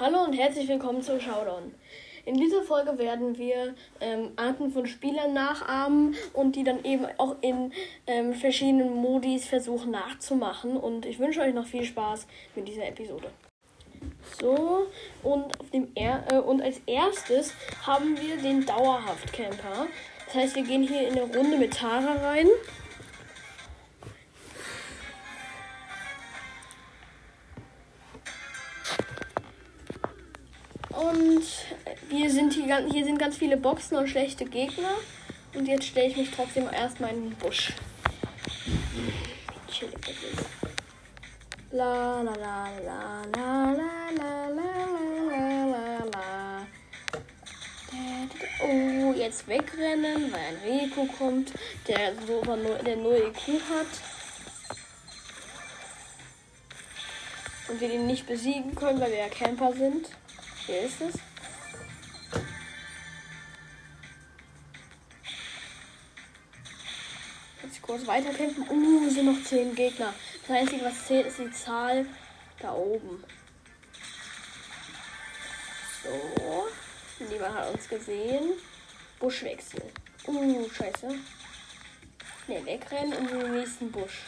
Hallo und herzlich willkommen zum Showdown. In dieser Folge werden wir ähm, Arten von Spielern nachahmen und die dann eben auch in ähm, verschiedenen Modis versuchen nachzumachen. Und ich wünsche euch noch viel Spaß mit dieser Episode. So, und, auf dem er äh, und als erstes haben wir den Dauerhaft-Camper. Das heißt, wir gehen hier in eine Runde mit Tara rein. Und wir sind hier, hier sind ganz viele Boxen und schlechte Gegner. Und jetzt stelle ich mich trotzdem erstmal in den Busch. La la la la la la la la la la. Oh, jetzt wegrennen, weil ein Rico kommt, der so der null IQ hat. Und wir ihn nicht besiegen können, weil wir ja Camper sind. Hier ist es. Jetzt kurz weiterkämpfen. Uh, sind noch 10 Gegner. Das Einzige, was zählt, ist die Zahl da oben. So. Niemand hat uns gesehen. Buschwechsel. Uh, scheiße. Ne, wegrennen und in den nächsten Busch.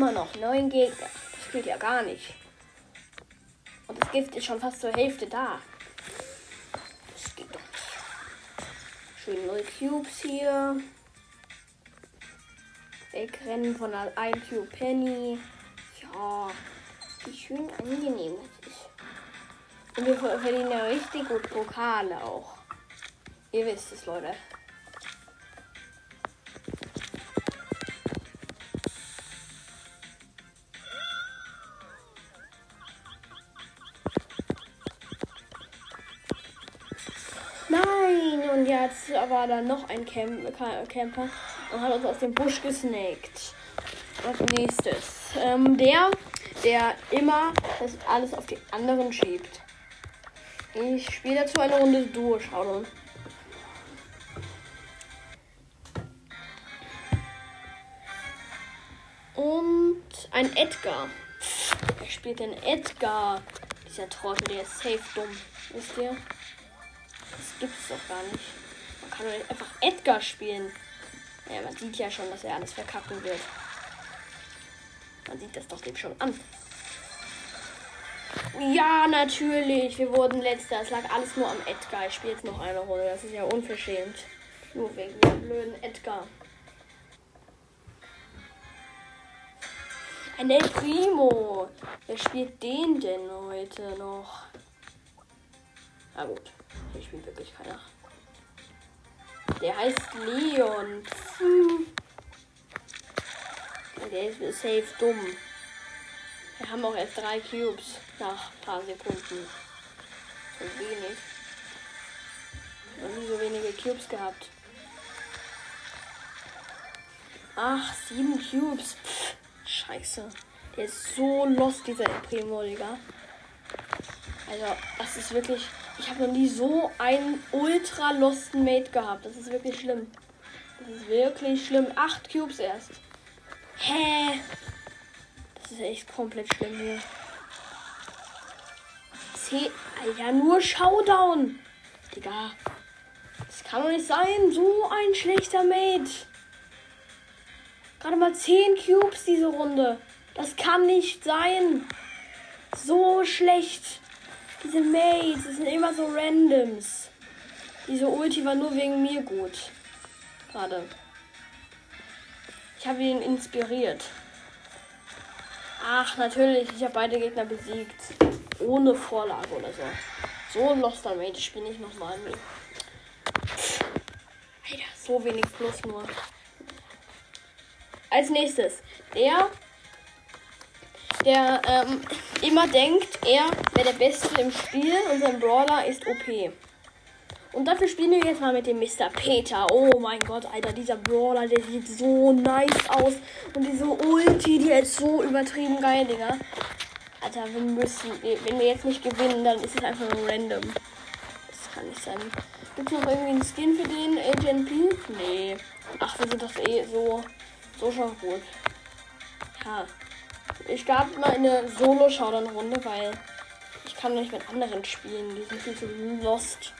Immer noch neun Gegner. Das geht ja gar nicht. Und das Gift ist schon fast zur Hälfte da. Das geht doch nicht. Schön null Cubes hier. Wegrennen von 1 Cube Penny. Ja, wie schön angenehm das ist. Und wir verdienen ja richtig gut Pokale auch. Ihr wisst es, Leute. Nein, und jetzt war da noch ein Camp Camper und hat uns aus dem Busch gesnackt. Als nächstes. Ähm, der, der immer das alles auf die anderen schiebt. Ich spiele dazu eine Runde Duo Showdown. Und ein Edgar. Er spielt den Edgar. Dieser Trottel, der ist safe dumm. Wisst ihr? Gibt's doch gar nicht. Man kann doch nicht einfach Edgar spielen. Ja, man sieht ja schon, dass er alles verkacken wird. Man sieht das doch dem schon an. Ja, natürlich. Wir wurden letzter. Es lag alles nur am Edgar. Ich spiele jetzt noch eine Runde. Das ist ja unverschämt. Nur wegen dem blöden Edgar. Ein El Primo. Wer spielt den denn heute noch? Na gut. Hier spielt wirklich keiner. Der heißt Leon. Der ist safe dumm. Wir haben auch erst drei Cubes nach ein paar Sekunden. So wenig. Noch nie so wenige Cubes gehabt. Ach, sieben Cubes. Pff, scheiße. Der ist so lost, dieser Primo, Digga. Also, das ist wirklich. Ich habe noch nie so einen ultra losten Mate gehabt. Das ist wirklich schlimm. Das ist wirklich schlimm. Acht Cubes erst. Hä? Das ist echt komplett schlimm hier. C Alter, nur Showdown. Digga. Das kann doch nicht sein. So ein schlechter Mate. Gerade mal 10 Cubes diese Runde. Das kann nicht sein. So schlecht. Diese Mates, das sind immer so Randoms. Diese Ulti war nur wegen mir gut. Gerade. Ich habe ihn inspiriert. Ach, natürlich, ich habe beide Gegner besiegt. Ohne Vorlage oder so. So ein Loster Mate spiele ich nochmal. Alter, so wenig Plus nur. Als nächstes, der der ähm, immer denkt, er wäre der Beste im Spiel und sein Brawler ist OP. Und dafür spielen wir jetzt mal mit dem Mr. Peter. Oh mein Gott, Alter, dieser Brawler, der sieht so nice aus. Und diese Ulti, die ist so übertrieben geil, Digga. Alter, wir müssen, wenn wir jetzt nicht gewinnen, dann ist es einfach nur random. Das kann nicht sein. Gibt noch irgendwie einen Skin für den Agent P? Nee. Ach, wir sind doch eh so, so schon gut. Ja. Ich gab mal eine Solo-Showdown-Runde, weil ich kann nicht mit anderen spielen. Die sind viel zu lost.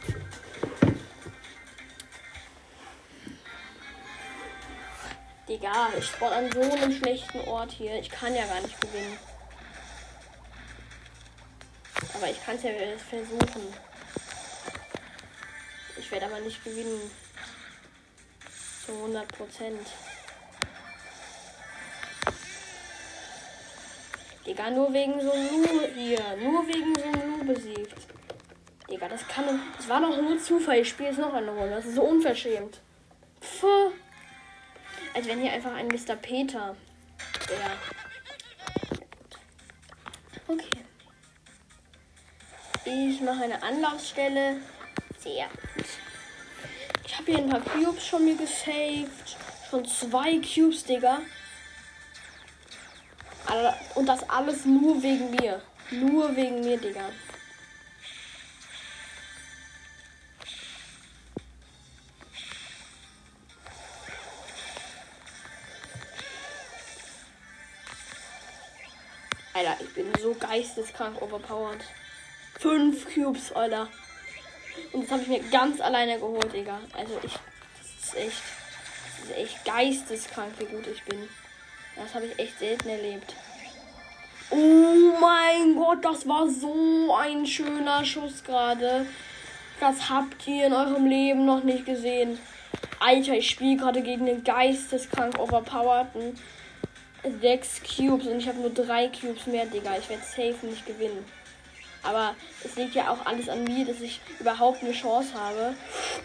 Digga, ich spawn an so einem schlechten Ort hier. Ich kann ja gar nicht gewinnen. Aber ich kann es ja versuchen. Ich werde aber nicht gewinnen. Zu 100 Prozent. Digga, nur wegen so einem Lu hier. Nur wegen so einem Lu besiegt. Digga, das kann. Das war doch nur Zufall. Ich spiele jetzt noch eine Runde. Das ist so unverschämt. Pfuh. Als wenn hier einfach ein Mr. Peter wäre. Okay. Ich mache eine Anlaufstelle. Sehr gut. Ich habe hier ein paar Cubes schon mir gesaved. Schon zwei Cubes, Digga. Und das alles nur wegen mir. Nur wegen mir, Digga. Alter, ich bin so geisteskrank overpowered. Fünf Cubes, Alter. Und das habe ich mir ganz alleine geholt, Digga. Also ich. Das ist echt. Das ist echt geisteskrank, wie gut ich bin. Das habe ich echt selten erlebt. Oh mein Gott, das war so ein schöner Schuss gerade. Das habt ihr in eurem Leben noch nicht gesehen. Alter, ich spiele gerade gegen den geisteskrank overpowerten 6 Cubes und ich habe nur 3 Cubes mehr, Digga. Ich werde safe nicht gewinnen. Aber es liegt ja auch alles an mir, dass ich überhaupt eine Chance habe.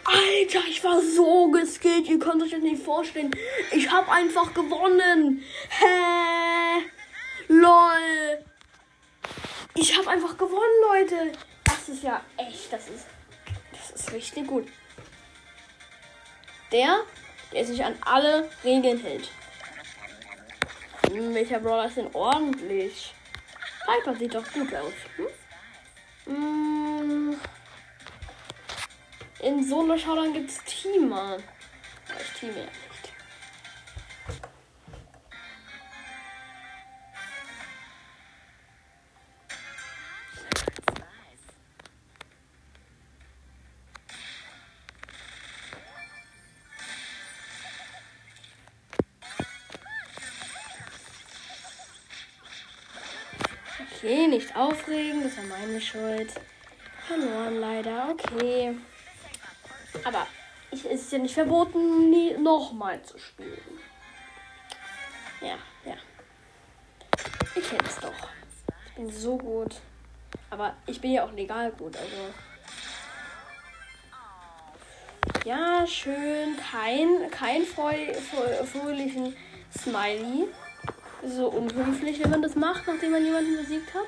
Alter, ich war so geskillt. Ihr könnt euch das nicht vorstellen. Ich habe einfach gewonnen. Hä? LOL. Ich habe einfach gewonnen, Leute. Das ist ja echt, das ist das ist richtig gut. Der, der sich an alle Regeln hält. Hm, welcher Brawler ist denn ordentlich? Piper sieht doch gut aus. Hm? Mm. In Solo-Showdown gibt es Teamer. Ich Schuld. Verloren leider, okay. Aber es ist ja nicht verboten, nie nochmal zu spielen. Ja, ja. Ich kenne es doch. Ich bin so gut. Aber ich bin ja auch legal gut, also. Ja, schön. Kein, kein fröhlichen Smiley so unhöflich, wenn man das macht, nachdem man jemanden besiegt hat.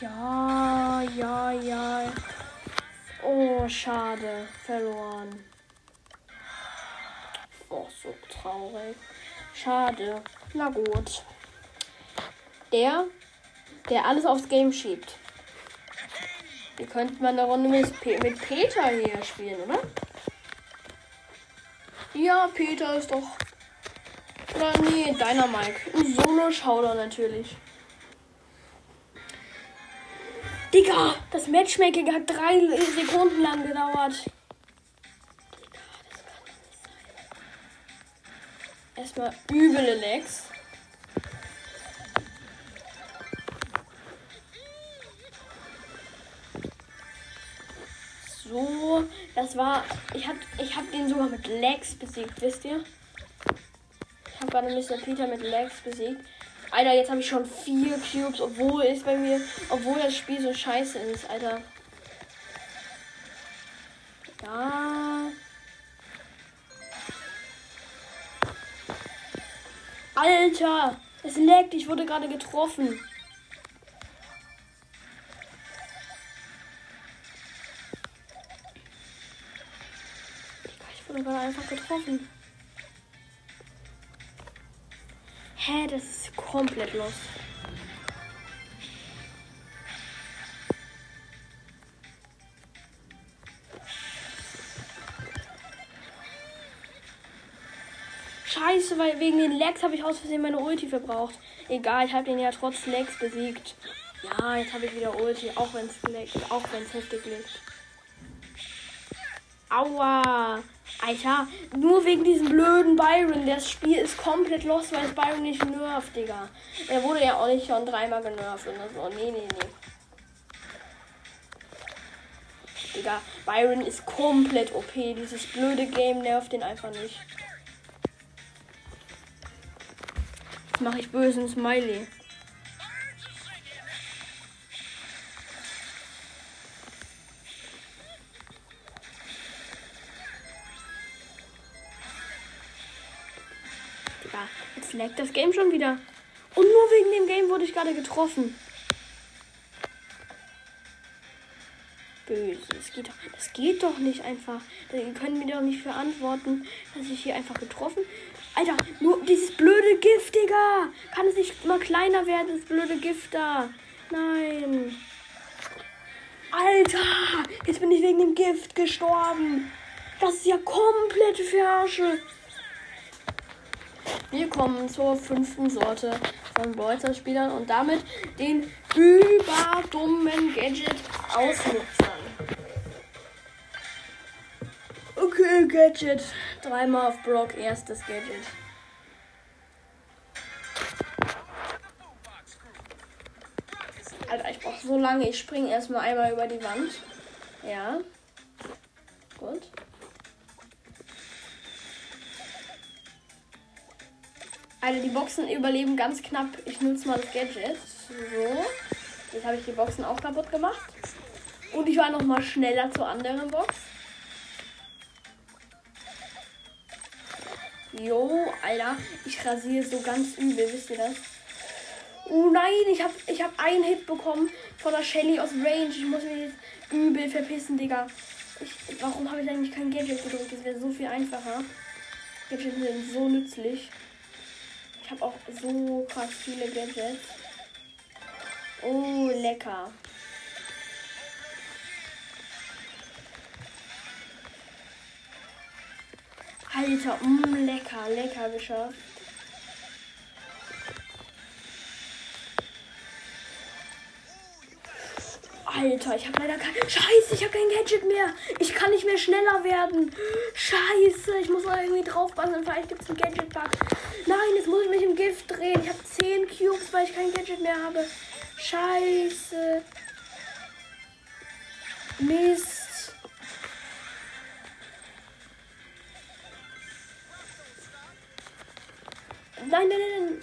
Ja, ja, ja. Oh, schade. Verloren. Oh, so traurig. Schade. Na gut. Der, der alles aufs Game schiebt. Wir könnten mal eine Runde mit, Pe mit Peter hier spielen, oder? Ja, Peter ist doch oder nee, Mike. Ein Solo-Schauder natürlich. Digga, das Matchmaking hat drei Sekunden lang gedauert. Erstmal üble Lex. So, das war. Ich hab, ich hab den sogar mit Lex besiegt, wisst ihr? habe gerade Mr. Peter mit Legs besiegt. Alter, jetzt habe ich schon vier Cubes, obwohl es bei mir, obwohl das Spiel so scheiße ist, Alter. Ja. Alter, es leckt, ich wurde gerade getroffen. Ich wurde gerade einfach getroffen. komplett los. Scheiße, weil wegen den Lags habe ich aus Versehen meine Ulti verbraucht. Egal, ich habe den ja trotz Lags besiegt. Ja, jetzt habe ich wieder Ulti, auch wenn es auch wenn es heftig liegt. Aua. Alter, nur wegen diesem blöden Byron. Das Spiel ist komplett los, weil es Byron nicht nervt, Digga. Er wurde ja auch nicht schon dreimal genervt oder so. Nee, nee, nee. Digga, Byron ist komplett OP. Dieses blöde Game nervt den einfach nicht. Jetzt mache ich bösen Smiley. Jetzt das Game schon wieder. Und nur wegen dem Game wurde ich gerade getroffen. Böse. Das geht, doch, das geht doch nicht einfach. Die können mir doch nicht verantworten, dass ich hier einfach getroffen. Alter, nur dieses blöde Gift, Digga. Kann es nicht mal kleiner werden, das blöde Gift da? Nein. Alter, jetzt bin ich wegen dem Gift gestorben. Das ist ja komplette Verarsche. Wir kommen zur fünften Sorte von Bolzer-Spielern und damit den überdummen Gadget-Ausnutzern. Okay, Gadget. Dreimal auf Brock, erstes Gadget. Alter, ich brauche so lange. Ich springe erstmal einmal über die Wand. Ja. Gut. Alter, die Boxen überleben ganz knapp. Ich nutze mal das Gadget. So. Jetzt habe ich die Boxen auch kaputt gemacht. Und ich war noch mal schneller zur anderen Box. Jo, Alter, ich rasiere so ganz übel, wisst ihr das? Oh nein, ich habe ich hab einen Hit bekommen von der Shelly aus Range. Ich muss mich jetzt übel verpissen, Digga. Ich, warum habe ich eigentlich kein Gadget gedrückt? Das wäre so viel einfacher. Gadgets sind so nützlich. Ich habe auch so krass viele Gadgets. Oh, lecker. Alter, mm, lecker, lecker geschafft. Alter, ich habe leider kein. Scheiße, ich habe kein Gadget mehr. Ich kann nicht mehr schneller werden. Scheiße, ich muss mal irgendwie draufpassen. Vielleicht gibt es einen Gadget-Bug. Nein, jetzt muss ich mich im Gift drehen. Ich habe 10 Cubes, weil ich kein Gadget mehr habe. Scheiße. Mist. Nein, nein, nein, nein.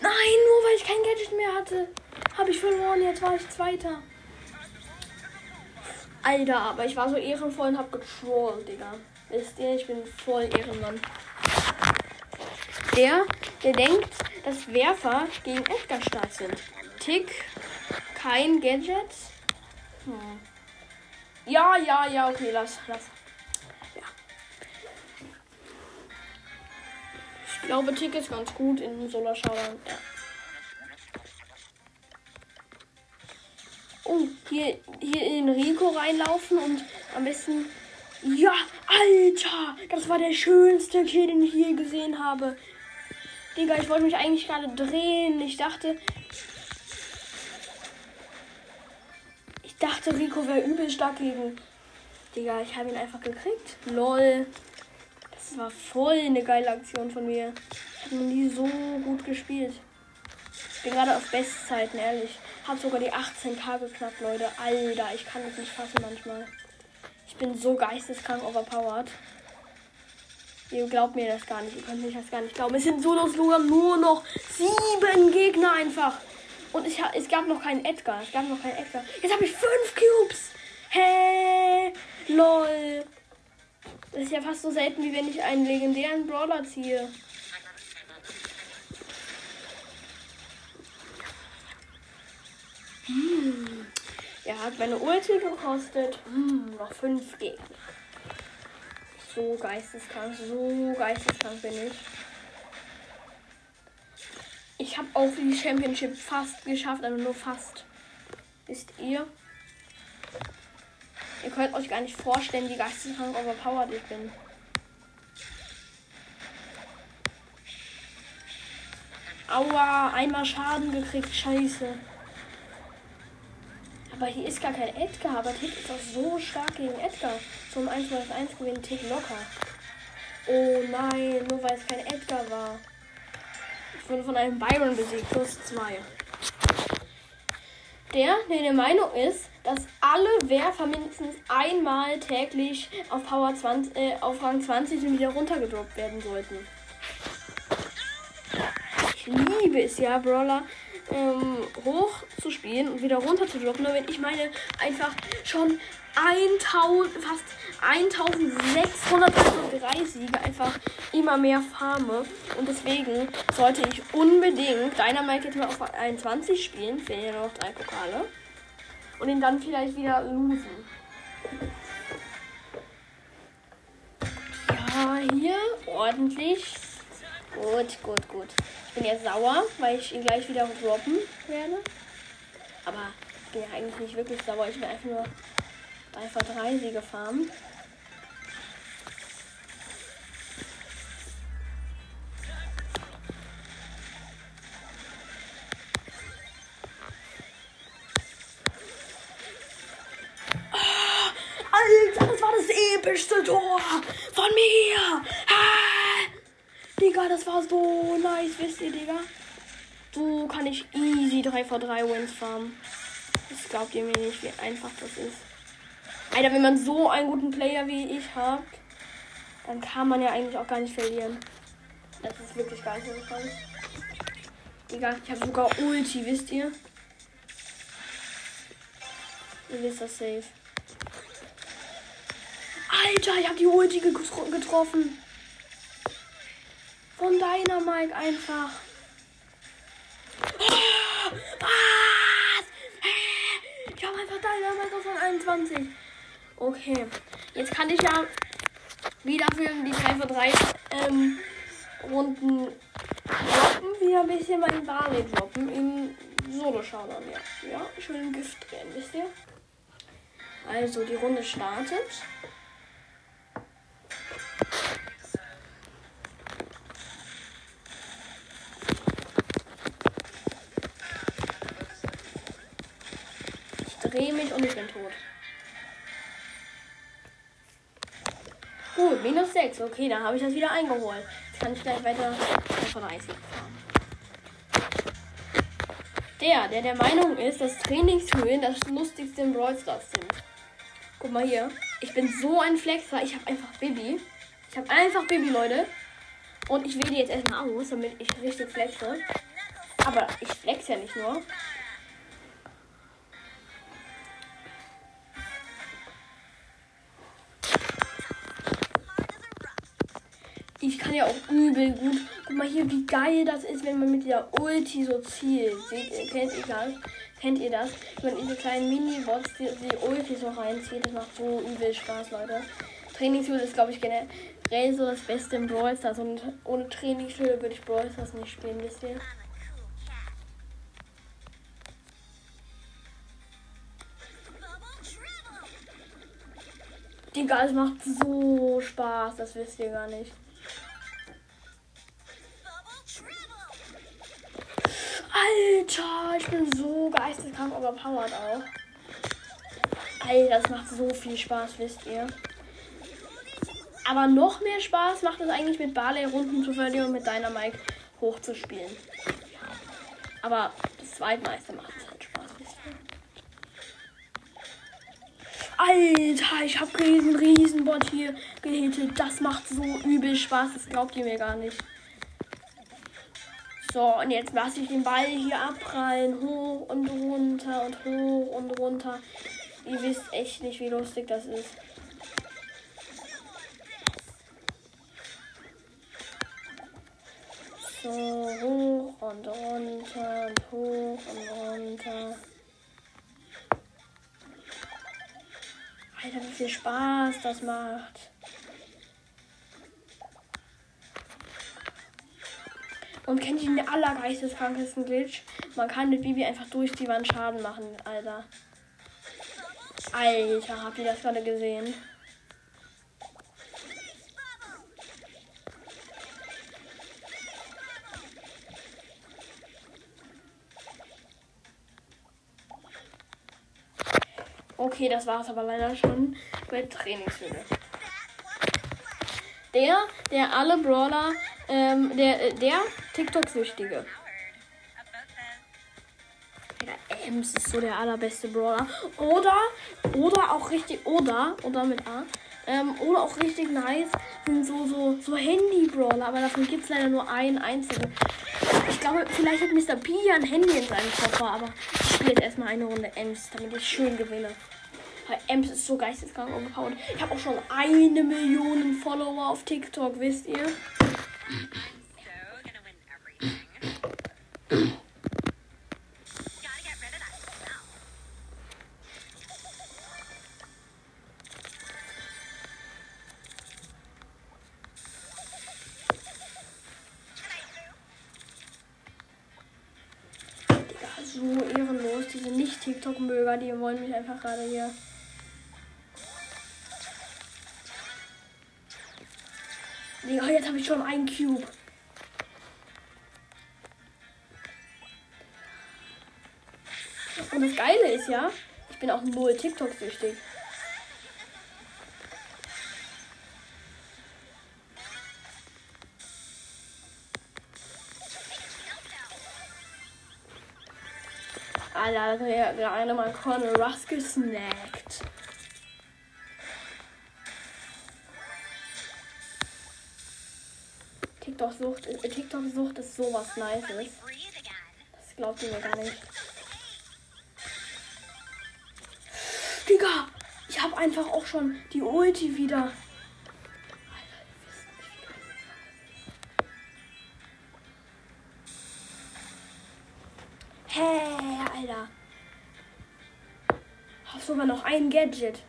Nein, nur weil ich kein Gadget mehr hatte, habe ich verloren. Jetzt war ich Zweiter. Alter, aber ich war so ehrenvoll und hab getrollt, Digga. Wisst ihr, ich bin voll Ehrenmann. Der, der denkt, dass Werfer gegen Edgar stark sind. Tick, kein Gadget. Hm. Ja, ja, ja, okay, lass, lass. Ja. Ich glaube, Tick ist ganz gut in Solar Showdown. Ja. Hier, hier in Rico reinlaufen und am besten. Ja, Alter! Das war der schönste Kill, den ich je gesehen habe. Digga, ich wollte mich eigentlich gerade drehen. Ich dachte. Ich dachte, Rico wäre übel stark gegen. Digga, ich habe ihn einfach gekriegt. Lol. Das war voll eine geile Aktion von mir. Ich habe noch nie so gut gespielt. Ich bin gerade auf Bestzeiten, ehrlich. Hab sogar die 18k geknackt, Leute. Alter, ich kann das nicht fassen manchmal. Ich bin so geisteskrank overpowered. Ihr glaubt mir das gar nicht. Ihr könnt mir das gar nicht glauben. Es sind so nur noch sieben Gegner einfach. Und ich, es gab noch keinen Edgar. Es gab noch keinen Edgar. Jetzt habe ich fünf Cubes. Hä? Lol. Das ist ja fast so selten, wie wenn ich einen legendären Brawler ziehe. Hm. Er hat meine Ulti gekostet. Hm, noch fünf Gegner. So geisteskrank, so geisteskrank bin ich. Ich habe auch die Championship fast geschafft, aber nur fast. Wisst ihr? Ihr könnt euch gar nicht vorstellen, wie geisteskrank overpowered ich bin. Aua, einmal Schaden gekriegt, scheiße. Aber hier ist gar kein Edgar, aber Tick ist auch so stark gegen Edgar. Zum 1 vs 1 gewinnt Tick locker. Oh nein, nur weil es kein Edgar war. Ich wurde von einem Byron besiegt, plus 2. Der, der der Meinung ist, dass alle Werfer mindestens einmal täglich auf Power 20, äh, auf Rang 20 wieder runtergedroppt werden sollten. Ich liebe es ja, Brawler ähm, hoch zu spielen und wieder runter zu droppen. Wenn ich meine einfach schon 1000, fast 1603 Siege einfach immer mehr farme. Und deswegen sollte ich unbedingt Dynamite jetzt mal auf 21 spielen. Fehlen ja noch drei Pokale. Und ihn dann vielleicht wieder losen. Ja, hier ordentlich. Gut, gut, gut. Ich bin jetzt sauer, weil ich ihn gleich wieder droppen werde. Aber ich bin ja eigentlich nicht wirklich sauer. Ich will einfach nur 3 vor 3 Siege farmen. Ah, Alter, das war das epischste Tor von mir. Ah, Digga, das war so nice, wisst ihr, Digga? So kann ich easy 3 vor 3 Wins farmen. Das glaubt ihr mir nicht, wie einfach das ist. Alter, wenn man so einen guten Player wie ich hat, dann kann man ja eigentlich auch gar nicht verlieren. Das ist wirklich gar nicht so gefallen. Digga, ich habe sogar Ulti, wisst ihr? Ihr wisst das safe. Alter, ich habe die Ulti getroffen. Von deiner Mike einfach. Was? Ich habe einfach deiner Mike von 21. Okay. Jetzt kann ich ja wieder für die 3 für 3 ähm, Runden droppen. Wieder ein bisschen mein Barley droppen. Im Solo-Showdown, ja. Ja, schön Gift drin, wisst ihr? Also, die Runde startet. Tot. Gut, minus 6. Okay, dann habe ich das wieder eingeholt. Jetzt kann ich gleich weiter von 30 fahren. Der, der der Meinung ist, dass Trainingshöhlen das lustigste im Brawl Stars sind. Guck mal hier. Ich bin so ein Flexer. Ich habe einfach Baby. Ich habe einfach Baby, Leute. Und ich wähle jetzt erstmal aus, damit ich richtig flexe. Aber ich flex ja nicht nur. Kann ja auch übel gut. Guck mal hier, wie geil das ist, wenn man mit der Ulti so zielt. Seht kennt ihr das? Kennt ihr das? Wenn diese kleinen Mini-Bots die, die Ulti so reinzieht, das macht so übel Spaß, Leute. Trainingshöhle ist, glaube ich, generell so das Beste im Brawl Stars. Und ohne Trainingshöhle würde ich Brawl Stars nicht spielen, wisst ihr? Digga, es macht so Spaß, das wisst ihr gar nicht. Alter, ich bin so geisteskrank overpowered auch. Alter, das macht so viel Spaß, wisst ihr. Aber noch mehr Spaß macht es eigentlich mit Barley Runden zu verlieren und mit Dynamite hochzuspielen. Aber das zweitmeiste macht es halt Spaß, wisst ihr. Alter, ich habe riesen, riesen Bot hier gehittet. Das macht so übel Spaß, das glaubt ihr mir gar nicht. So, und jetzt lasse ich den Ball hier abprallen. Hoch und runter und hoch und runter. Ihr wisst echt nicht, wie lustig das ist. So, hoch und runter und hoch und runter. Alter, wie viel Spaß das macht. Und kennt ihr den allergeisteskrankesten Glitch? Man kann mit Bibi einfach durch die Wand Schaden machen, Alter. Alter, habt ihr das gerade gesehen? Okay, das war es aber leider schon bei Trainingshöhle. Der, der alle Brawler, ähm, der, der TikTok-Süchtige. Ems ist so der allerbeste Brawler. Oder, oder auch richtig, oder, oder mit A. Ähm, oder auch richtig nice sind so, so, so Handy-Brawler, aber davon gibt es leider nur einen einzigen. Ich glaube, vielleicht hat Mr. P ja ein Handy in seinem Koffer, aber ich spiele jetzt erstmal eine Runde Ems, damit ich schön gewinne. Ems ist so geisteskrank umgehauen. Ich habe auch schon eine Million Follower auf TikTok, wisst ihr? so ehrenlos. Diese Nicht-TikTok-Möger, die wollen mich einfach gerade hier. Digga, jetzt habe ich schon einen Cube. Und das Geile ist ja, ich bin auch null TikTok-süchtig. Alter, da hat gerade mal Corner Russ gesnackt. TikTok-Sucht äh, TikTok -Sucht ist sowas Nices. Das glaubt ihr mir gar nicht. Digga, ich habe einfach auch schon die Ulti wieder. Alter. Hab sogar noch ein Gadget.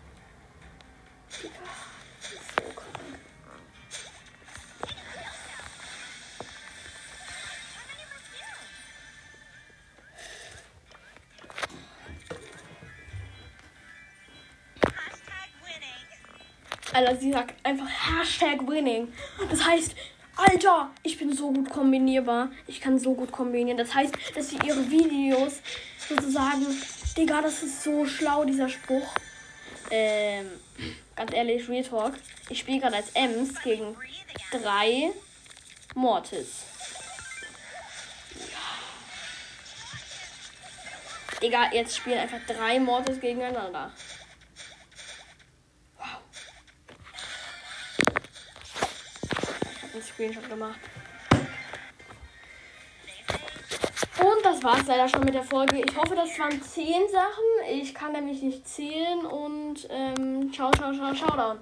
Alter, sie sagt einfach Hashtag Winning. Das heißt, Alter, ich bin so gut kombinierbar. Ich kann so gut kombinieren. Das heißt, dass sie ihre Videos sozusagen. Digga, das ist so schlau, dieser Spruch. Ähm, ganz ehrlich, Real Talk. Ich spiele gerade als Ems gegen drei Mortis. Ja. Digga, jetzt spielen einfach drei Mortis gegeneinander. Einen Screenshot gemacht. Und das war es leider schon mit der Folge. Ich hoffe, das waren 10 Sachen. Ich kann nämlich nicht zählen. Und ähm, ciao, ciao, ciao, ciao down.